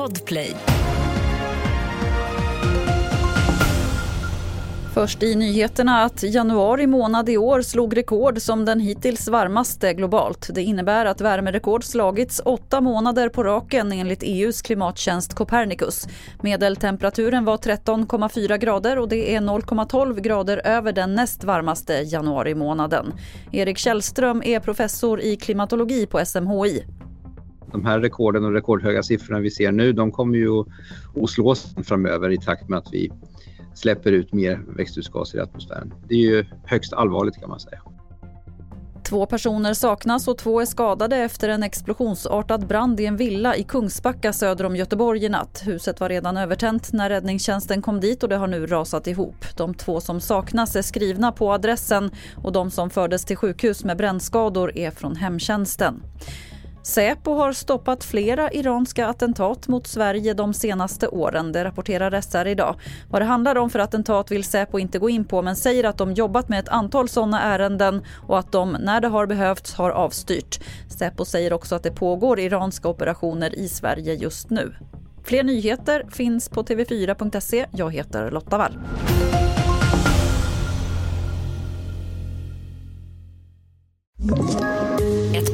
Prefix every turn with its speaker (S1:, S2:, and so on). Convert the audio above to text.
S1: Podplay.
S2: Först i nyheterna att januari månad i år slog rekord som den hittills varmaste globalt. Det innebär att värmerekord slagits åtta månader på raken enligt EUs klimattjänst Copernicus. Medeltemperaturen var 13,4 grader och det är 0,12 grader över den näst varmaste januari månaden. Erik Källström är professor i klimatologi på SMHI.
S3: De här rekorden och rekordhöga siffrorna vi ser nu de kommer ju att slås framöver i takt med att vi släpper ut mer växthusgaser i atmosfären. Det är ju högst allvarligt kan man säga.
S2: Två personer saknas och två är skadade efter en explosionsartad brand i en villa i Kungsbacka söder om Göteborg i natt. Huset var redan övertänt när räddningstjänsten kom dit och det har nu rasat ihop. De två som saknas är skrivna på adressen och de som fördes till sjukhus med brännskador är från hemtjänsten. Säpo har stoppat flera iranska attentat mot Sverige de senaste åren. Det rapporterar SR idag. Vad det handlar om för attentat vill Säpo inte gå in på men säger att de jobbat med ett antal sådana ärenden och att de, när det har behövts, har avstyrt. Säpo säger också att det pågår iranska operationer i Sverige just nu. Fler nyheter finns på tv4.se. Jag heter Lotta Wall.